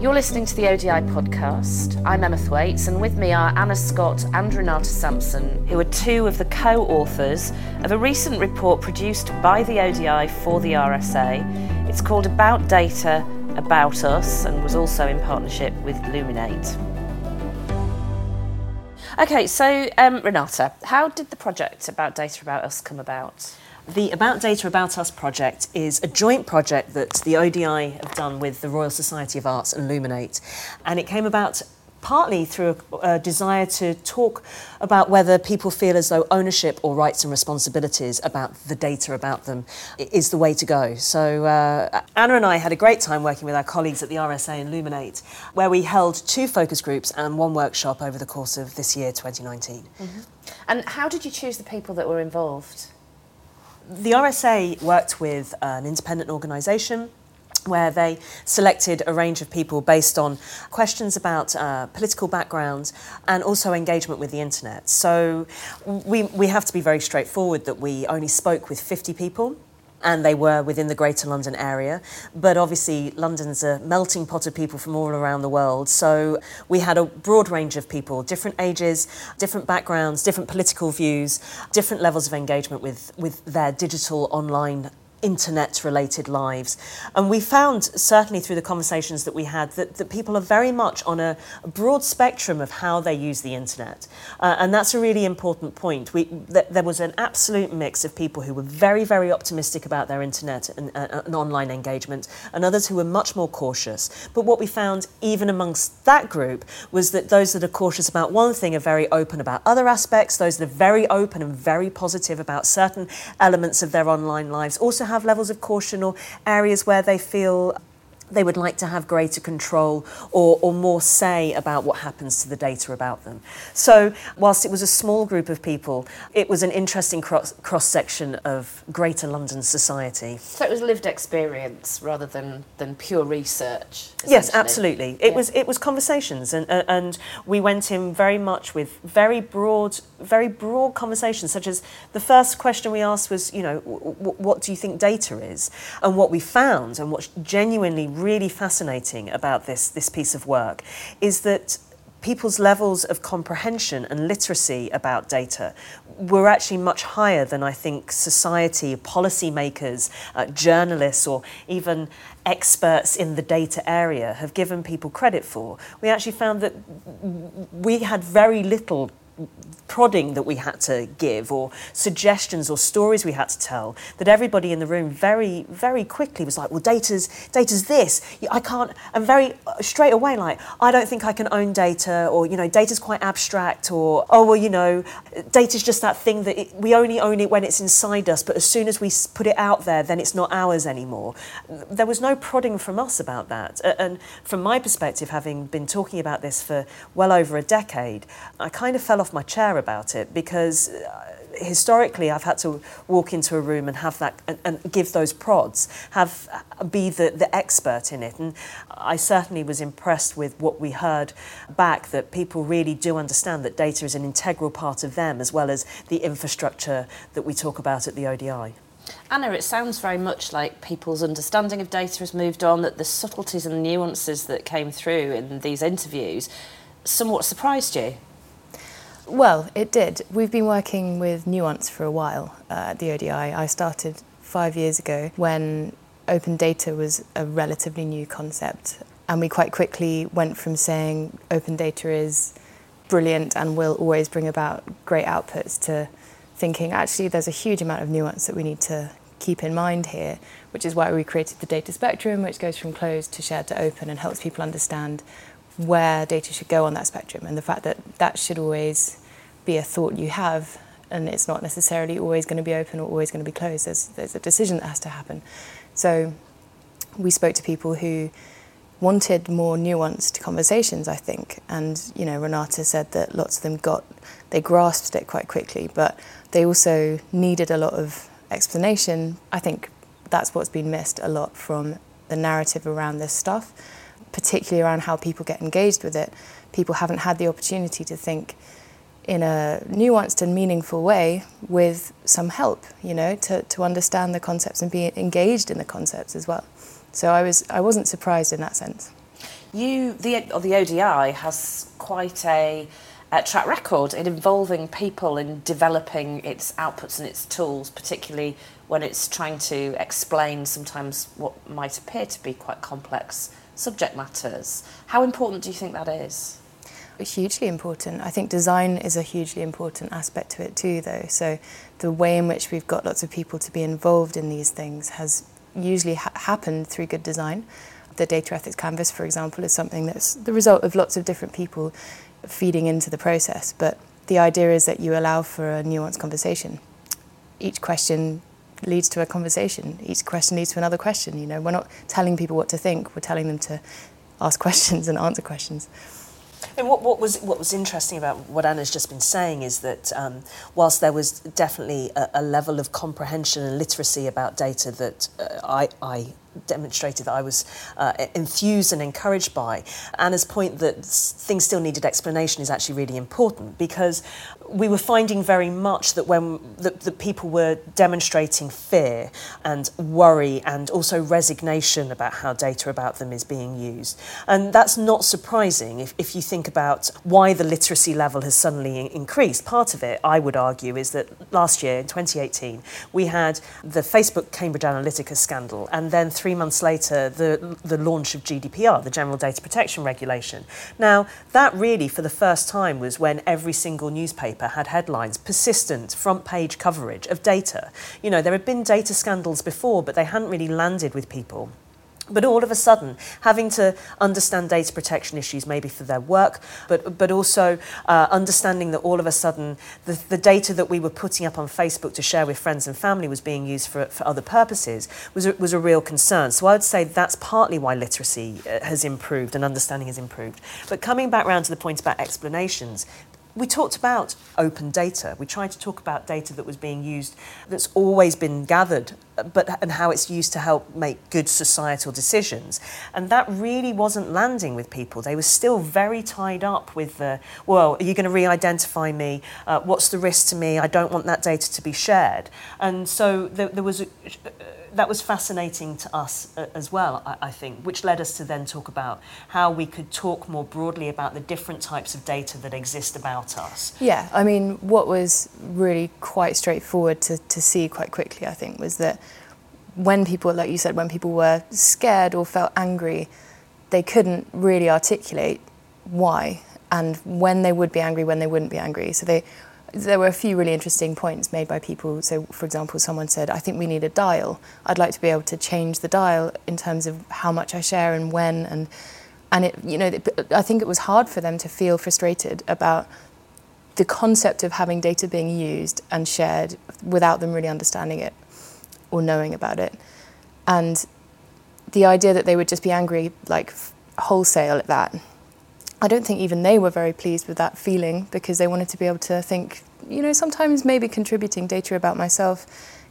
You're listening to the ODI podcast. I'm Emma Thwaites, and with me are Anna Scott and Renate Samson, who are two of the co authors of a recent report produced by the ODI for the RSA. It's called About Data, About Us, and was also in partnership with Luminate. Okay, so um, Renate, how did the project About Data, About Us come about? The About Data About Us project is a joint project that the ODI have done with the Royal Society of Arts and Luminate. And it came about partly through a, a, desire to talk about whether people feel as though ownership or rights and responsibilities about the data about them is the way to go. So uh, Anna and I had a great time working with our colleagues at the RSA and Luminate, where we held two focus groups and one workshop over the course of this year, 2019. Mm-hmm. And how did you choose the people that were involved? The RSA worked with an independent organisation where they selected a range of people based on questions about uh, political backgrounds and also engagement with the internet. So we, we have to be very straightforward that we only spoke with 50 people and they were within the Greater London area. But obviously, London's a melting pot of people from all around the world. So we had a broad range of people, different ages, different backgrounds, different political views, different levels of engagement with, with their digital online internet related lives. And we found, certainly through the conversations that we had, that, that people are very much on a, a broad spectrum of how they use the internet. Uh, and that's a really important point. We, th- there was an absolute mix of people who were very, very optimistic about their internet and, uh, and online engagement, and others who were much more cautious. But what we found, even amongst that group, was that those that are cautious about one thing are very open about other aspects, those that are very open and very positive about certain elements of their online lives also have levels of caution or areas where they feel they would like to have greater control or, or more say about what happens to the data about them. So, whilst it was a small group of people, it was an interesting cross, cross section of Greater London society. So, it was lived experience rather than, than pure research? Yes, absolutely. It, yeah. was, it was conversations, and, uh, and we went in very much with very broad, very broad conversations, such as the first question we asked was, you know, w- w- what do you think data is? And what we found, and what genuinely really fascinating about this, this piece of work is that people's levels of comprehension and literacy about data were actually much higher than I think society, policymakers, uh, journalists, or even experts in the data area have given people credit for. We actually found that we had very little prodding that we had to give or suggestions or stories we had to tell that everybody in the room very very quickly was like well data's data's this. I can't and very uh, straight away like i don't think i can own data or you know data's quite abstract or oh well you know data's just that thing that it, we only own it when it's inside us but as soon as we put it out there then it's not ours anymore. There was no prodding from us about that and from my perspective having been talking about this for well over a decade i kind of fell off my chair about it because uh, historically I've had to walk into a room and have that and, and, give those prods, have be the, the expert in it. And I certainly was impressed with what we heard back that people really do understand that data is an integral part of them as well as the infrastructure that we talk about at the ODI. Anna, it sounds very much like people's understanding of data has moved on, that the subtleties and nuances that came through in these interviews somewhat surprised you. Well, it did. We've been working with Nuance for a while uh, at the ODI. I started five years ago when open data was a relatively new concept. And we quite quickly went from saying open data is brilliant and will always bring about great outputs to thinking actually there's a huge amount of nuance that we need to keep in mind here, which is why we created the data spectrum, which goes from closed to shared to open and helps people understand where data should go on that spectrum and the fact that that should always be a thought you have and it's not necessarily always going to be open or always going to be closed. There's, there's a decision that has to happen. So we spoke to people who wanted more nuanced conversations, I think. And, you know, Renate said that lots of them got, they grasped it quite quickly, but they also needed a lot of explanation. I think that's what's been missed a lot from the narrative around this stuff, particularly around how people get engaged with it. People haven't had the opportunity to think, in a nuanced and meaningful way with some help, you know, to, to understand the concepts and be engaged in the concepts as well. So I was I wasn't surprised in that sense. You, the, the ODI, has quite a, a track record in involving people in developing its outputs and its tools, particularly when it's trying to explain sometimes what might appear to be quite complex subject matters. How important do you think that is? Hugely important. I think design is a hugely important aspect to it too, though. So the way in which we've got lots of people to be involved in these things has usually ha- happened through good design. The data ethics canvas, for example, is something that's the result of lots of different people feeding into the process. But the idea is that you allow for a nuanced conversation. Each question leads to a conversation. Each question leads to another question. You know, we're not telling people what to think. We're telling them to ask questions and answer questions. And what, what was what was interesting about what Anna's just been saying is that um, whilst there was definitely a, a, level of comprehension and literacy about data that uh, I, I demonstrated that I was uh, enthused and encouraged by. Anna's point that things still needed explanation is actually really important because we were finding very much that when the, the people were demonstrating fear and worry and also resignation about how data about them is being used. And that's not surprising if, if you think about why the literacy level has suddenly increased. Part of it, I would argue, is that last year in 2018, we had the Facebook Cambridge Analytica scandal and then three months later, the, the launch of GDPR, the General Data Protection Regulation. Now, that really, for the first time, was when every single newspaper had headlines, persistent front page coverage of data. You know, there had been data scandals before, but they hadn't really landed with people. But all of a sudden, having to understand data protection issues maybe for their work, but, but also uh, understanding that all of a sudden the, the data that we were putting up on Facebook to share with friends and family was being used for, for other purposes was a, was a real concern. So I would say that's partly why literacy uh, has improved and understanding has improved. But coming back around to the point about explanations, we talked about open data. We tried to talk about data that was being used, that's always been gathered, but and how it's used to help make good societal decisions. And that really wasn't landing with people. They were still very tied up with the, well, are you going to re-identify me? Uh, what's the risk to me? I don't want that data to be shared. And so there, there was. A, that was fascinating to us uh, as well, I, I, think, which led us to then talk about how we could talk more broadly about the different types of data that exist about us. Yeah, I mean, what was really quite straightforward to, to see quite quickly, I think, was that when people, like you said, when people were scared or felt angry, they couldn't really articulate why and when they would be angry, when they wouldn't be angry. So they there were a few really interesting points made by people. So, for example, someone said, I think we need a dial. I'd like to be able to change the dial in terms of how much I share and when. And, and it, you know, I think it was hard for them to feel frustrated about the concept of having data being used and shared without them really understanding it or knowing about it. And the idea that they would just be angry, like wholesale at that, I don't think even they were very pleased with that feeling because they wanted to be able to think, you know, sometimes maybe contributing data about myself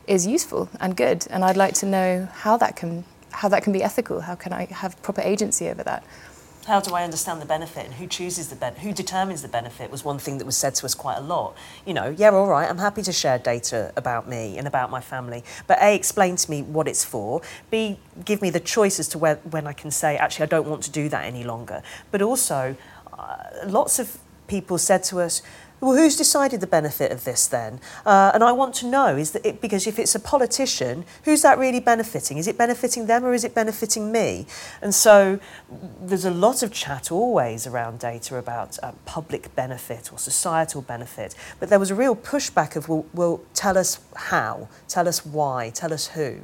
is useful and good, and I'd like to know how that can how that can be ethical. How can I have proper agency over that? How do I understand the benefit and who chooses the benefit, who determines the benefit was one thing that was said to us quite a lot. You know, yeah, all right, I'm happy to share data about me and about my family, but A, explain to me what it's for, B, give me the choice as to where, when I can say, actually, I don't want to do that any longer. But also, uh, lots of people said to us, well, who's decided the benefit of this then? Uh, and I want to know is that it, because if it's a politician, who's that really benefiting? Is it benefiting them or is it benefiting me? And so there's a lot of chat always around data about uh, public benefit or societal benefit, but there was a real pushback of well, well, tell us how, tell us why, tell us who.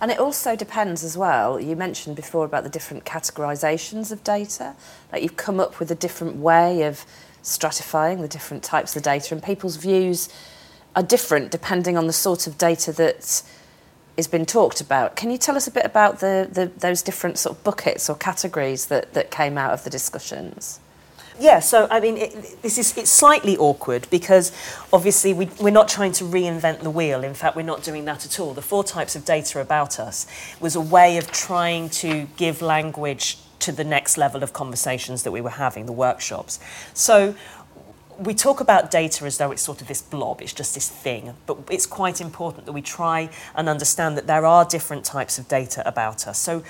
And it also depends as well. You mentioned before about the different categorizations of data. Like you've come up with a different way of stratifying the different types of data, and people's views are different depending on the sort of data that is been talked about. Can you tell us a bit about the, the, those different sort of buckets or categories that, that came out of the discussions? Yeah, so I mean, it, this is it's slightly awkward because obviously we, we're not trying to reinvent the wheel. In fact, we're not doing that at all. The four types of data about us was a way of trying to give language to the next level of conversations that we were having, the workshops. So we talk about data as though it's sort of this blob, it's just this thing, but it's quite important that we try and understand that there are different types of data about us. So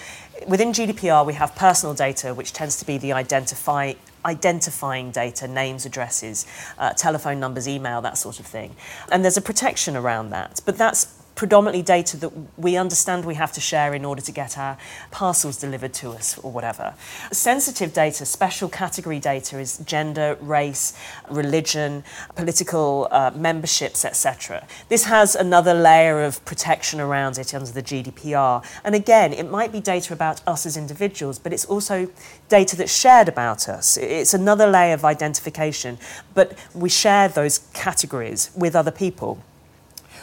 within GDPR, we have personal data, which tends to be the identify, identifying data, names, addresses, uh, telephone numbers, email, that sort of thing. And there's a protection around that, but that's predominantly data that we understand we have to share in order to get our parcels delivered to us or whatever. Sensitive data, special category data is gender, race, religion, political uh, memberships, etc. This has another layer of protection around it under the GDPR. And again, it might be data about us as individuals, but it's also data that's shared about us. It's another layer of identification, but we share those categories with other people.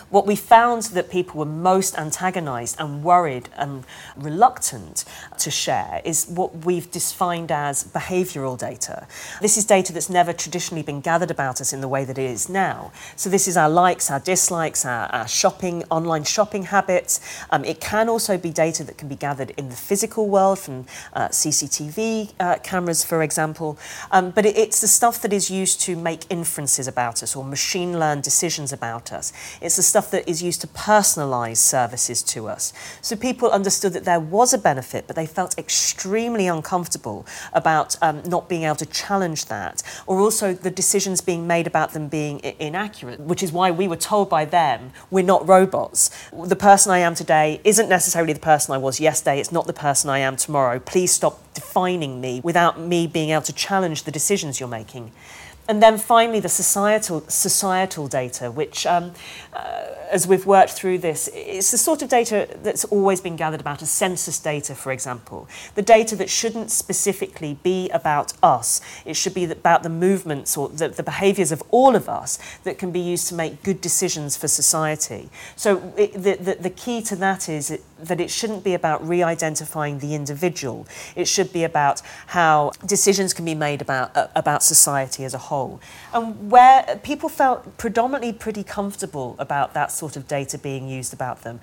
What we found that people were most antagonised and worried and reluctant to share is what we've defined as behavioural data. This is data that's never traditionally been gathered about us in the way that it is now. So this is our likes, our dislikes, our, our shopping, online shopping habits. Um, it can also be data that can be gathered in the physical world from uh, CCTV uh, cameras, for example. Um, but it, it's the stuff that is used to make inferences about us or machine learn decisions about us. It's the stuff that is used to personalise services to us. So people understood that there was a benefit, but they felt extremely uncomfortable about um, not being able to challenge that, or also the decisions being made about them being I- inaccurate, which is why we were told by them we're not robots. The person I am today isn't necessarily the person I was yesterday, it's not the person I am tomorrow. Please stop defining me without me being able to challenge the decisions you're making. And then finally, the societal, societal data, which, um, uh, as we've worked through this, it's the sort of data that's always been gathered about as census data, for example. The data that shouldn't specifically be about us. It should be about the movements or the, the behaviours of all of us that can be used to make good decisions for society. So it, the, the, the key to that is that it shouldn't be about re-identifying the individual. It should be about how decisions can be made about, uh, about society as a whole whole. And where people felt predominantly pretty comfortable about that sort of data being used about them,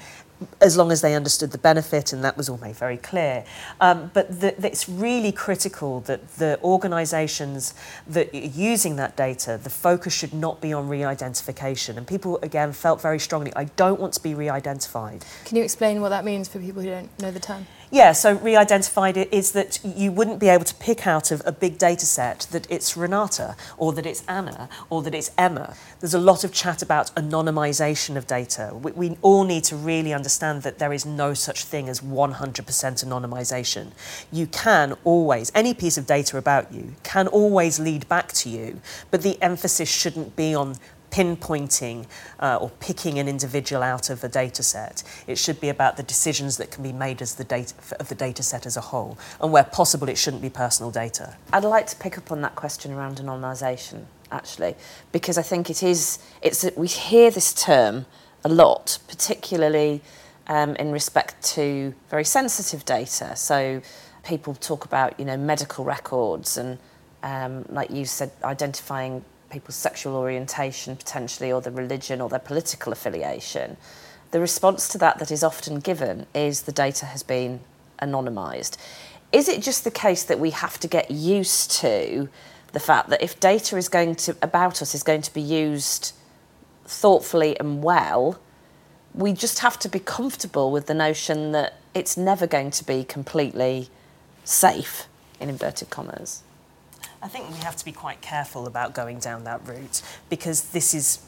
as long as they understood the benefit, and that was all made very clear. Um, but the, it's really critical that the organisations that are using that data, the focus should not be on re-identification. And people, again, felt very strongly, I don't want to be re-identified. Can you explain what that means for people who don't know the term? Yeah, so re-identified is that you wouldn't be able to pick out of a big data set that it's Renate or that it's Anna or that it's Emma. There's a lot of chat about anonymisation of data. We, we all need to really understand that there is no such thing as 100% anonymisation. You can always, any piece of data about you can always lead back to you, but the emphasis shouldn't be on pinpointing uh, or picking an individual out of a data set. It should be about the decisions that can be made as the data of the data set as a whole. And where possible, it shouldn't be personal data. I'd like to pick up on that question around anonymisation, actually, because I think it is, it's, we hear this term a lot, particularly um, in respect to very sensitive data. So people talk about, you know, medical records and, um, like you said, identifying people's sexual orientation potentially or their religion or their political affiliation, the response to that that is often given is the data has been anonymised. Is it just the case that we have to get used to the fact that if data is going to about us is going to be used thoughtfully and well, we just have to be comfortable with the notion that it's never going to be completely safe in inverted commas? I think we have to be quite careful about going down that route because this is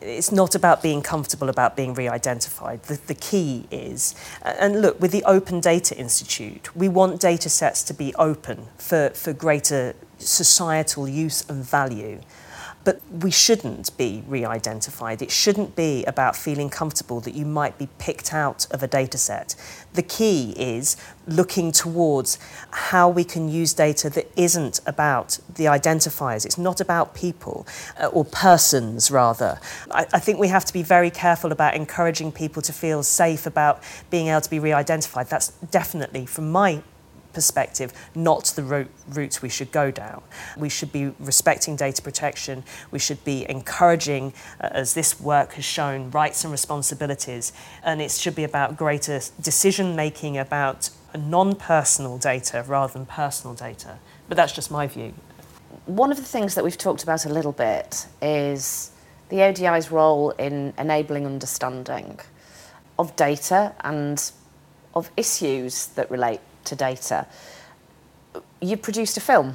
it's not about being comfortable about being re-identified. The, the key is, and look, with the Open Data Institute, we want data sets to be open for, for greater societal use and value. But we shouldn't be re identified. It shouldn't be about feeling comfortable that you might be picked out of a data set. The key is looking towards how we can use data that isn't about the identifiers. It's not about people uh, or persons, rather. I, I think we have to be very careful about encouraging people to feel safe about being able to be re identified. That's definitely, from my perspective, not the route, we should go down. We should be respecting data protection. We should be encouraging, uh, as this work has shown, rights and responsibilities. And it should be about greater decision making about non personal data rather than personal data. But that's just my view. One of the things that we've talked about a little bit is the ODI's role in enabling understanding of data and of issues that relate to data. You produced a film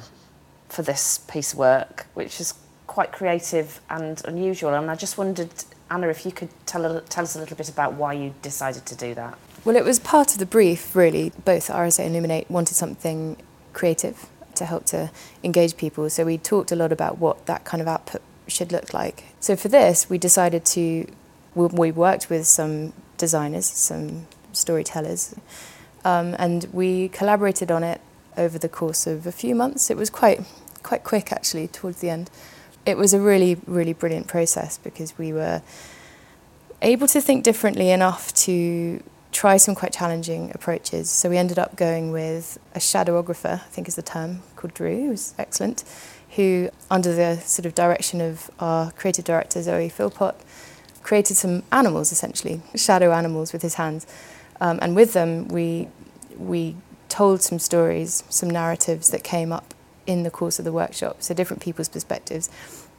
for this piece of work, which is quite creative and unusual. And I just wondered, Anna, if you could tell, tell us a little bit about why you decided to do that. Well, it was part of the brief, really. Both RSA and Luminate wanted something creative to help to engage people. So we talked a lot about what that kind of output should look like. So for this, we decided to, we worked with some designers, some storytellers, um, and we collaborated on it over the course of a few months. It was quite, quite quick actually towards the end. It was a really, really brilliant process because we were able to think differently enough to try some quite challenging approaches. So we ended up going with a shadowographer, I think is the term, called Drew, who was excellent, who, under the sort of direction of our creative director, Zoe Philpott, created some animals, essentially, shadow animals with his hands. Um, and with them, we, we told some stories, some narratives that came up in the course of the workshop, so different people's perspectives.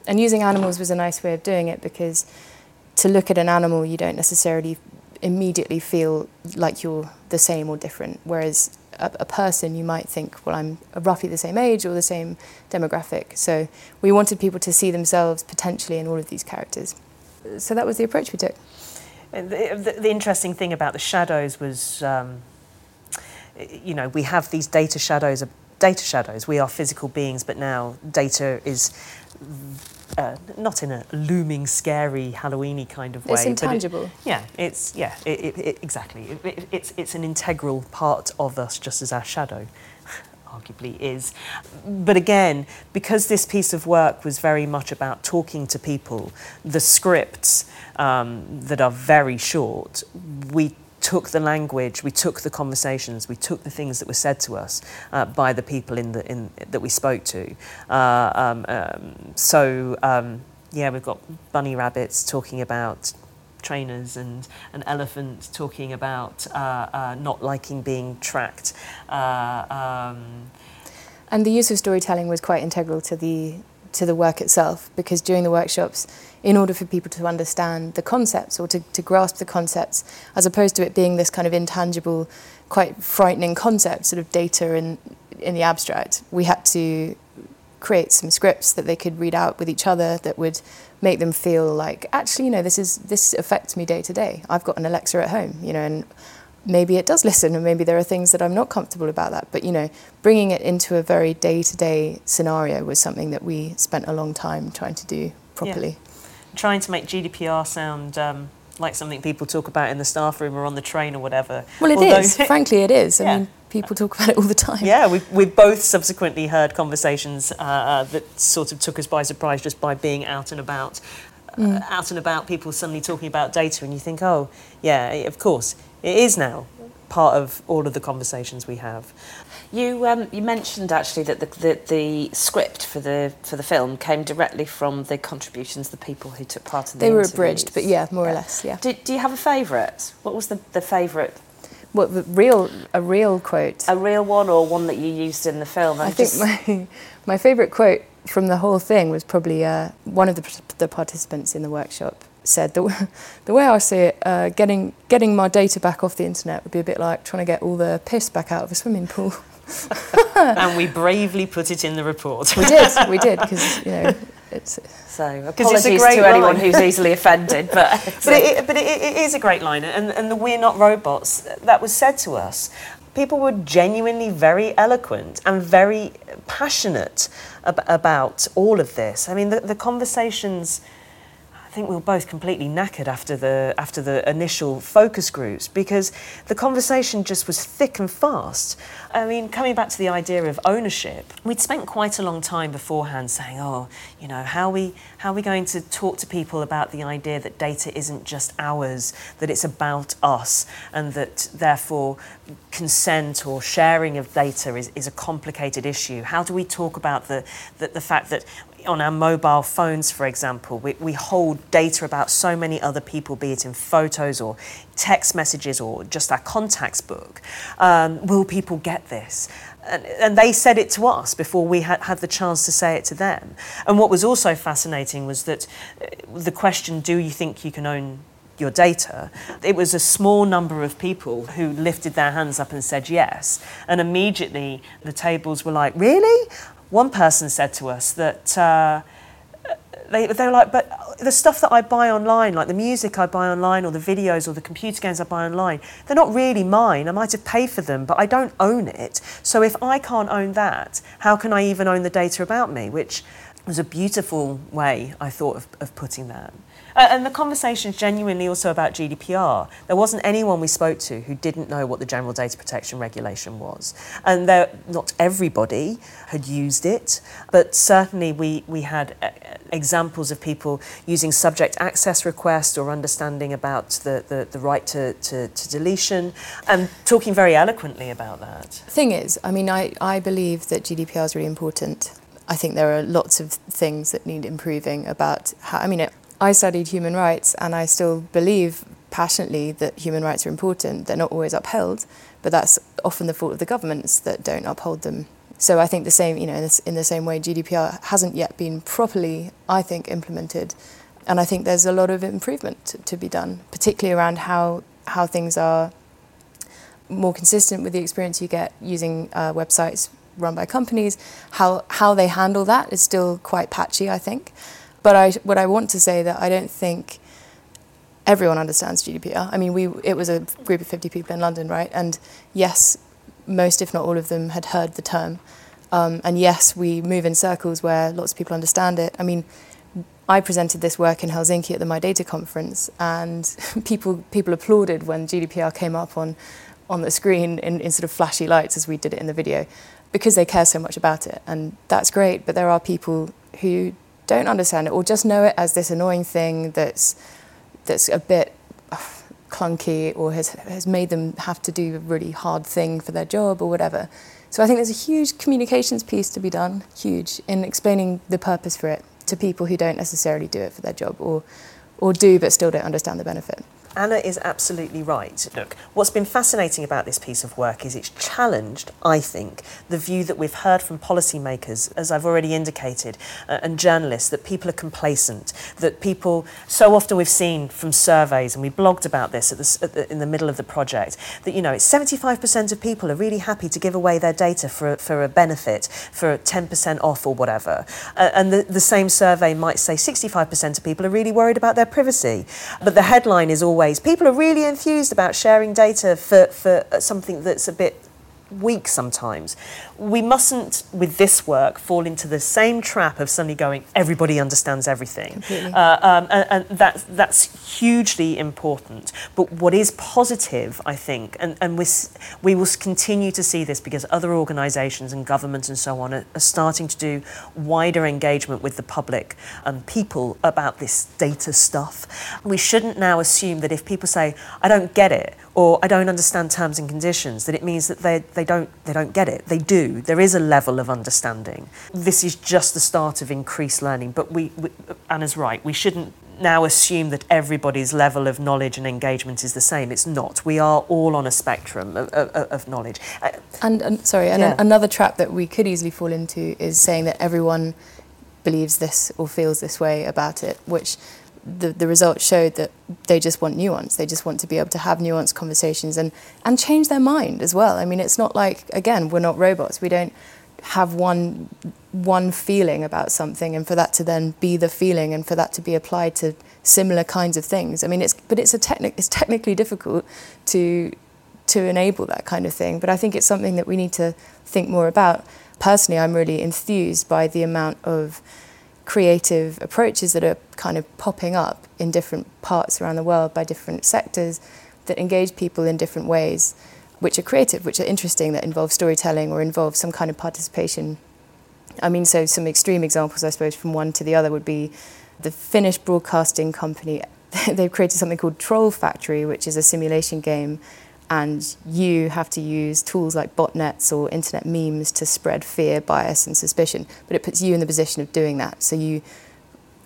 And using animals was a nice way of doing it because to look at an animal, you don't necessarily immediately feel like you're the same or different. Whereas a, a, person, you might think, well, I'm roughly the same age or the same demographic. So we wanted people to see themselves potentially in all of these characters. So that was the approach we took. The, the, the, interesting thing about the shadows was, um, you know, we have these data shadows, data shadows. We are physical beings, but now data is uh, not in a looming, scary, Halloweeny kind of way. It's intangible. It, yeah, it's yeah, it, it, exactly. it's it's an integral part of us, just as our shadow arguably is. But again, because this piece of work was very much about talking to people, the scripts um, that are very short, we took the language, we took the conversations, we took the things that were said to us uh, by the people in the in that we spoke to. Uh, um, um, so um, yeah, we've got bunny rabbits talking about trainers and an elephant talking about uh, uh not liking being tracked. Uh, um, and the use of storytelling was quite integral to the to the work itself because during the workshops in order for people to understand the concepts or to, to grasp the concepts, as opposed to it being this kind of intangible, quite frightening concept, sort of data in, in the abstract. We had to create some scripts that they could read out with each other that would make them feel like actually you know this is this affects me day to day i've got an alexa at home you know and maybe it does listen and maybe there are things that i'm not comfortable about that but you know bringing it into a very day to day scenario was something that we spent a long time trying to do properly yeah trying to make GDPR sound um, like something people talk about in the staff room or on the train or whatever. Well, it Although, is. Frankly, it is. I yeah. mean, people talk about it all the time. Yeah, we've, we've both subsequently heard conversations uh, uh, that sort of took us by surprise just by being out and about. Uh, mm. out and about, people suddenly talking about data, and you think, oh, yeah, of course, it is now part of all of the conversations we have. You um, you mentioned actually that the, the, the script for the for the film came directly from the contributions, the people who took part in the. They were interviews. abridged, but yeah, more yeah. or less, yeah. Do, do you have a favourite? What was the the favourite? What the real a real quote? A real one, or one that you used in the film? I'm i think my my favourite quote from the whole thing was probably uh, one of the, the participants in the workshop said the, the way I see it, uh, getting getting my data back off the internet would be a bit like trying to get all the piss back out of a swimming pool. and we bravely put it in the report. we did, we did, because you know it's. So apologies it's to anyone who's easily offended, but but, it, but it, it is a great line, and and the "We're not robots" that was said to us. People were genuinely very eloquent and very passionate ab- about all of this. I mean, the, the conversations think we were both completely knackered after the after the initial focus groups because the conversation just was thick and fast. I mean, coming back to the idea of ownership, we'd spent quite a long time beforehand saying, "Oh, you know, how are we how are we going to talk to people about the idea that data isn't just ours, that it's about us, and that therefore consent or sharing of data is, is a complicated issue? How do we talk about the, the, the fact that on our mobile phones, for example, we, we hold data about so many other people, be it in photos or text messages or just our contacts book. Um, will people get this? And, and, they said it to us before we had, had the chance to say it to them. And what was also fascinating was that uh, the question, do you think you can own your data, it was a small number of people who lifted their hands up and said yes. And immediately the tables were like, really? One person said to us that uh, they, they were like, but the stuff that I buy online, like the music I buy online or the videos or the computer games I buy online, they're not really mine. I might have paid for them, but I don't own it. So if I can't own that, how can I even own the data about me? Which was a beautiful way, I thought, of, of putting that. Uh, and the conversation is genuinely also about GDPR. There wasn't anyone we spoke to who didn't know what the General Data Protection Regulation was. And there, not everybody had used it, but certainly we, we had uh, examples of people using subject access requests or understanding about the, the, the right to, to, to deletion and talking very eloquently about that. Thing is, I mean, I, I believe that GDPR is really important. I think there are lots of things that need improving about how, I mean, it, I studied human rights and I still believe passionately that human rights are important. They're not always upheld, but that's often the fault of the governments that don't uphold them. So I think the same, you know, in, in the same way, GDPR hasn't yet been properly, I think, implemented, and I think there's a lot of improvement to, to be done, particularly around how how things are more consistent with the experience you get using uh, websites run by companies. How how they handle that is still quite patchy, I think. But I, what I want to say that I don't think everyone understands GDPR. I mean, we it was a group of 50 people in London, right? And yes, most, if not all of them, had heard the term. Um, and yes, we move in circles where lots of people understand it. I mean, I presented this work in Helsinki at the MyData conference, and people people applauded when GDPR came up on on the screen in, in sort of flashy lights as we did it in the video, because they care so much about it, and that's great. But there are people who don't understand it or just know it as this annoying thing that's that's a bit uh, clunky or has has made them have to do a really hard thing for their job or whatever. So I think there's a huge communications piece to be done, huge, in explaining the purpose for it to people who don't necessarily do it for their job or or do but still don't understand the benefit. Anna is absolutely right. Look, what's been fascinating about this piece of work is it's challenged, I think, the view that we've heard from policymakers, as I've already indicated, uh, and journalists, that people are complacent, that people, so often we've seen from surveys, and we blogged about this at the, at the, in the middle of the project, that, you know, it's 75% of people are really happy to give away their data for, for a benefit, for 10% off or whatever. Uh, and the, the same survey might say 65% of people are really worried about their privacy. But the headline is always ways. People are really enthused about sharing data for, for something that's a bit weak sometimes. We mustn't, with this work, fall into the same trap of suddenly going, everybody understands everything. Uh, um, and, and that's, that's hugely important. But what is positive, I think, and, and we, we will continue to see this because other organisations and governments and so on are, are, starting to do wider engagement with the public and people about this data stuff. We shouldn't now assume that if people say, I don't get it, or I don't understand terms and conditions, that it means that they, they, don't, they don't get it. They do. There is a level of understanding. This is just the start of increased learning, but we, we Anna's right, we shouldn't now assume that everybody's level of knowledge and engagement is the same. It's not. We are all on a spectrum of, of, of knowledge. Uh, and, and, sorry, and another trap that we could easily fall into is saying that everyone believes this or feels this way about it, which the, the results showed that they just want nuance. They just want to be able to have nuanced conversations and, and change their mind as well. I mean, it's not like, again, we're not robots. We don't have one, one feeling about something and for that to then be the feeling and for that to be applied to similar kinds of things. I mean, it's, but it's, a techni- it's technically difficult to, to enable that kind of thing. But I think it's something that we need to think more about. Personally, I'm really enthused by the amount of creative approaches that are kind of popping up in different parts around the world by different sectors that engage people in different ways, which are creative, which are interesting, that involve storytelling or involve some kind of participation. I mean, so some extreme examples, I suppose, from one to the other would be the Finnish broadcasting company. They've created something called Troll Factory, which is a simulation game and you have to use tools like botnets or internet memes to spread fear, bias, and suspicion. But it puts you in the position of doing that. So you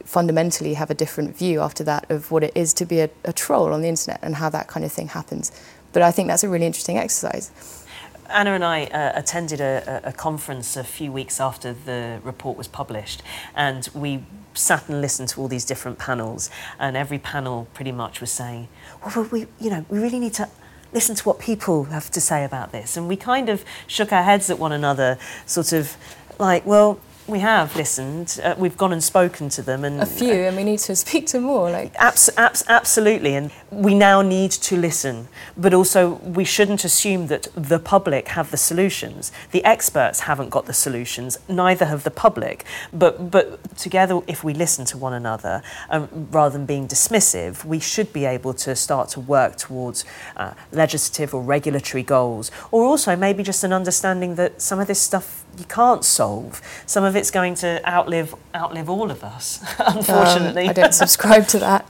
fundamentally have a different view after that of what it is to be a, a troll on the internet and how that kind of thing happens. But I think that's a really interesting exercise. Anna and I uh, attended a, a, conference a few weeks after the report was published, and we sat and listened to all these different panels, and every panel pretty much was saying, "Well, we, you know, we really need to listen to what people have to say about this," and we kind of shook our heads at one another, sort of like, "Well." We have listened. Uh, we've gone and spoken to them, and a few, and we need to speak to more. Like abs- abs- absolutely, and we now need to listen. But also, we shouldn't assume that the public have the solutions. The experts haven't got the solutions. Neither have the public. But but together, if we listen to one another, um, rather than being dismissive, we should be able to start to work towards uh, legislative or regulatory goals, or also maybe just an understanding that some of this stuff you can't solve. Some of it's going to outlive outlive all of us, unfortunately. Um, I don't subscribe to that.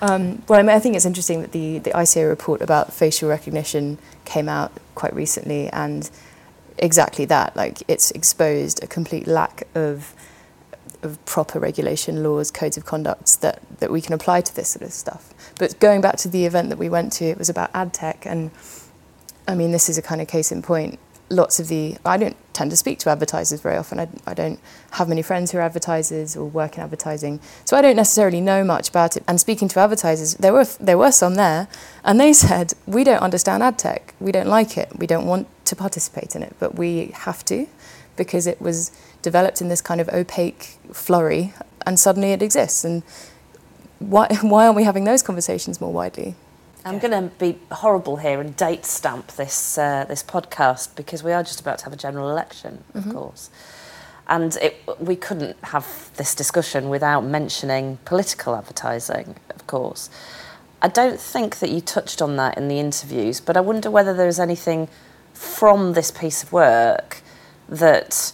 Um, well, I, mean, I think it's interesting that the, the ICO report about facial recognition came out quite recently, and exactly that. Like, it's exposed a complete lack of of proper regulation laws, codes of conduct that, that we can apply to this sort of stuff. But going back to the event that we went to, it was about ad tech, and I mean, this is a kind of case in point lots of the I don't tend to speak to advertisers very often. I, I don't have many friends who are advertisers or work in advertising, so I don't necessarily know much about it. And speaking to advertisers, there were there were some there, and they said we don't understand ad tech, we don't like it, we don't want to participate in it, but we have to because it was developed in this kind of opaque flurry, and suddenly it exists. And why why aren't we having those conversations more widely? I'm going to be horrible here and date stamp this uh, this podcast because we are just about to have a general election, of mm-hmm. course, and it, we couldn't have this discussion without mentioning political advertising, of course. I don't think that you touched on that in the interviews, but I wonder whether there's anything from this piece of work that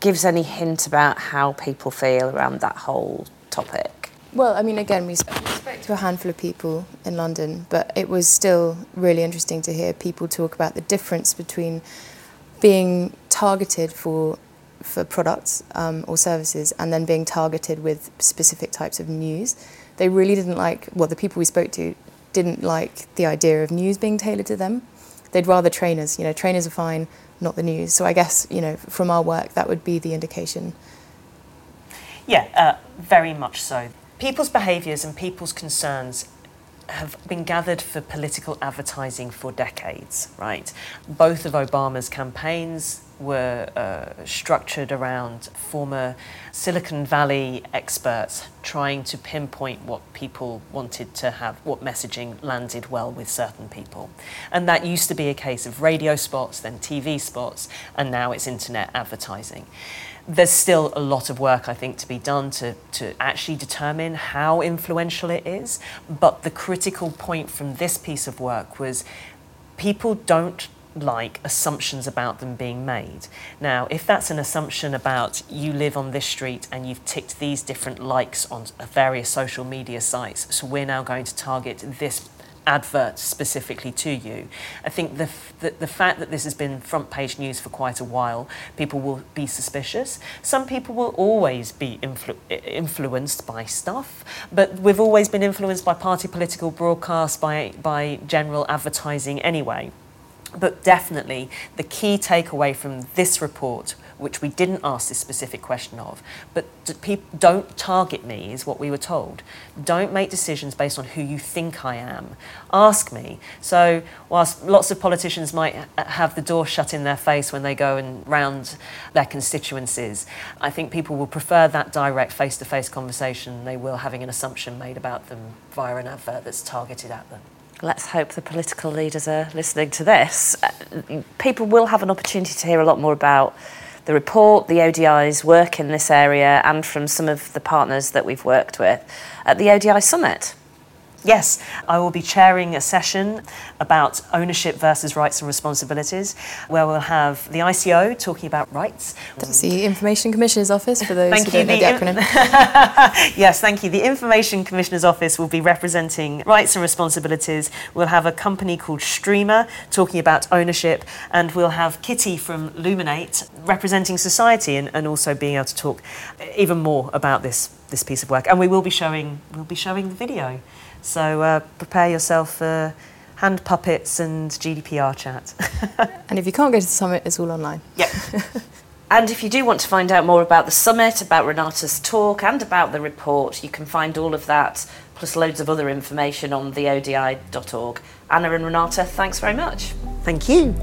gives any hint about how people feel around that whole topic. Well, I mean, again, we spoke to a handful of people in London, but it was still really interesting to hear people talk about the difference between being targeted for for products um, or services and then being targeted with specific types of news. They really didn't like, well, the people we spoke to didn't like the idea of news being tailored to them. They'd rather trainers, you know, trainers are fine, not the news. So I guess, you know, from our work, that would be the indication. Yeah, uh, very much so people's behaviours and people's concerns have been gathered for political advertising for decades, right? Both of Obama's campaigns were uh, structured around former Silicon Valley experts trying to pinpoint what people wanted to have, what messaging landed well with certain people. And that used to be a case of radio spots, then TV spots, and now it's internet advertising there's still a lot of work, I think, to be done to, to actually determine how influential it is. But the critical point from this piece of work was people don't like assumptions about them being made. Now, if that's an assumption about you live on this street and you've ticked these different likes on various social media sites, so we're now going to target this advert specifically to you. I think the, the, the, fact that this has been front page news for quite a while, people will be suspicious. Some people will always be influ- influenced by stuff, but we've always been influenced by party political broadcasts, by, by general advertising anyway. But definitely, the key takeaway from this report which we didn't ask this specific question of. But don't target me, is what we were told. Don't make decisions based on who you think I am. Ask me. So, whilst lots of politicians might have the door shut in their face when they go and round their constituencies, I think people will prefer that direct face to face conversation they will having an assumption made about them via an advert that's targeted at them let's hope the political leaders are listening to this. Uh, people will have an opportunity to hear a lot more about the report, the ODI's work in this area, and from some of the partners that we've worked with at the ODI Summit. Yes, I will be chairing a session about ownership versus rights and responsibilities, where we'll have the ICO talking about rights. That's the Information Commissioner's Office for those Thank who you, don't know the the acronym. yes, thank you. The Information Commissioner's Office will be representing rights and responsibilities. We'll have a company called Streamr talking about ownership, and we'll have Kitty from Luminate representing society and, and also being able to talk even more about this this piece of work. And we will be showing we'll be showing the video. So uh, prepare yourself for hand puppets and GDPR chat. and if you can't go to the summit, it's all online. yep. And if you do want to find out more about the summit, about Renate's talk, and about the report, you can find all of that, plus loads of other information on theodi.org. Anna and Renate, thanks very much. Thank you.